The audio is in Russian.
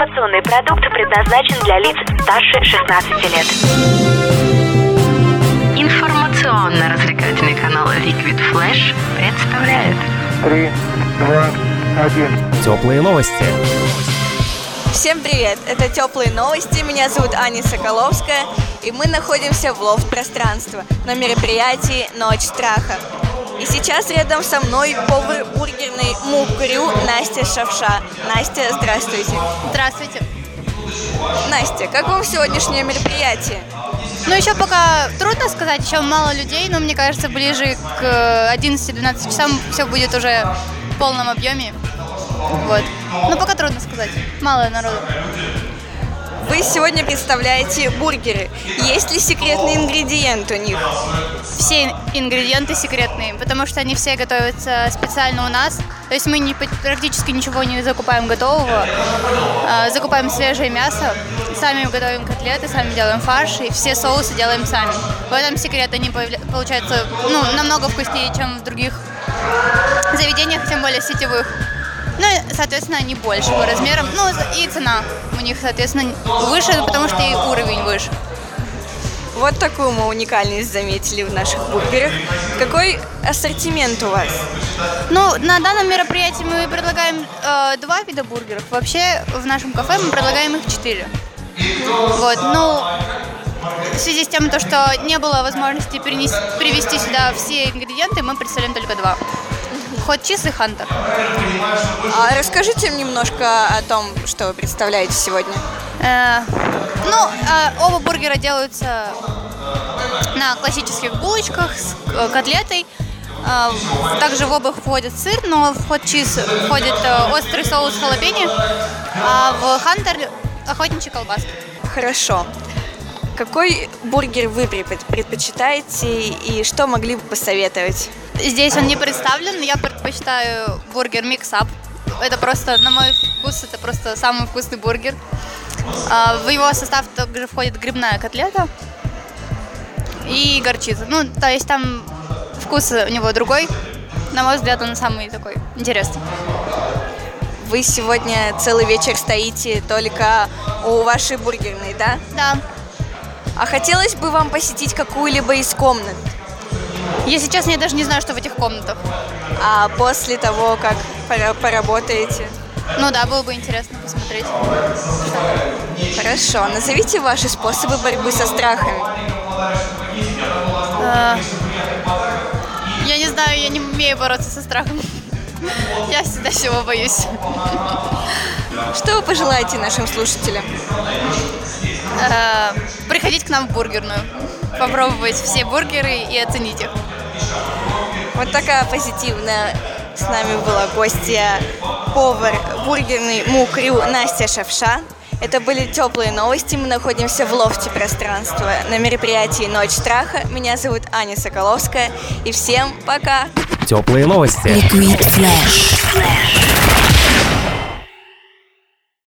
Информационный продукт предназначен для лиц старше 16 лет. Информационно-развлекательный канал Liquid Flash представляет Три, два, один. Теплые новости. Всем привет! Это теплые новости. Меня зовут Аня Соколовская, и мы находимся в лофт пространства на мероприятии Ночь страха. И сейчас рядом со мной повар Мукрю Настя Шавша. Настя, здравствуйте. Здравствуйте. Настя, как вам сегодняшнее мероприятие? Ну, еще пока трудно сказать, еще мало людей, но мне кажется, ближе к 11-12 часам все будет уже в полном объеме. Вот. Но пока трудно сказать. Мало народу. Вы сегодня представляете бургеры. Есть ли секретный ингредиент у них? Все ингредиенты секретные, потому что они все готовятся специально у нас. То есть мы не, практически ничего не закупаем готового. А, закупаем свежее мясо, сами готовим котлеты, сами делаем фарш, и все соусы делаем сами. В этом секрет они получаются ну, намного вкуснее, чем в других заведениях, тем более сетевых. Ну, и, соответственно, они больше по размерам. Ну, и цена у них, соответственно, выше, потому что и уровень выше. Вот такую мы уникальность заметили в наших бургерах. Какой ассортимент у вас? Ну, на данном мероприятии мы предлагаем э, два вида бургеров. Вообще, в нашем кафе мы предлагаем их четыре. Вот, ну, в связи с тем, то, что не было возможности перенес- привезти сюда все ингредиенты, мы представляем только два. Хот чиз и хантер. А расскажите немножко о том, что вы представляете сегодня. Э, ну, э, оба бургера делаются на классических булочках с э, котлетой. Э, Также в оба входит сыр, но в хот чиз входит э, острый соус халапеньо, а в хантер охотничьи колбаски. Хорошо. Какой бургер вы предпо- предпочитаете и что могли бы посоветовать? Здесь он не представлен, я предпочитаю бургер миксап. Это просто, на мой вкус, это просто самый вкусный бургер. А, В его состав также входит грибная котлета и горчица. Ну, то есть там вкус у него другой. На мой взгляд, он самый такой интересный. Вы сегодня целый вечер стоите только у вашей бургерной, да? Да. А хотелось бы вам посетить какую-либо из комнат? Если честно, я даже не знаю, что в этих комнатах. А после того, как пора- поработаете? Ну да, было бы интересно посмотреть. Хорошо. Назовите ваши способы борьбы со страхами. А, Я не знаю, я не умею бороться со страхом. Я всегда всего боюсь. Что вы пожелаете нашим слушателям? Э, приходить к нам в бургерную, попробовать все бургеры и оценить их. Вот такая позитивная с нами была гостья, повар бургерный Мукрю Настя Шавша. Это были теплые новости. Мы находимся в лофте пространства на мероприятии «Ночь страха». Меня зовут Аня Соколовская. И всем пока! Теплые новости. Liquid Flash.